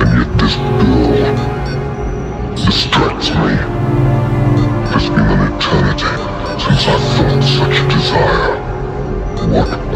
And yet this girl distracts me. It's been an eternity since I felt such desire. What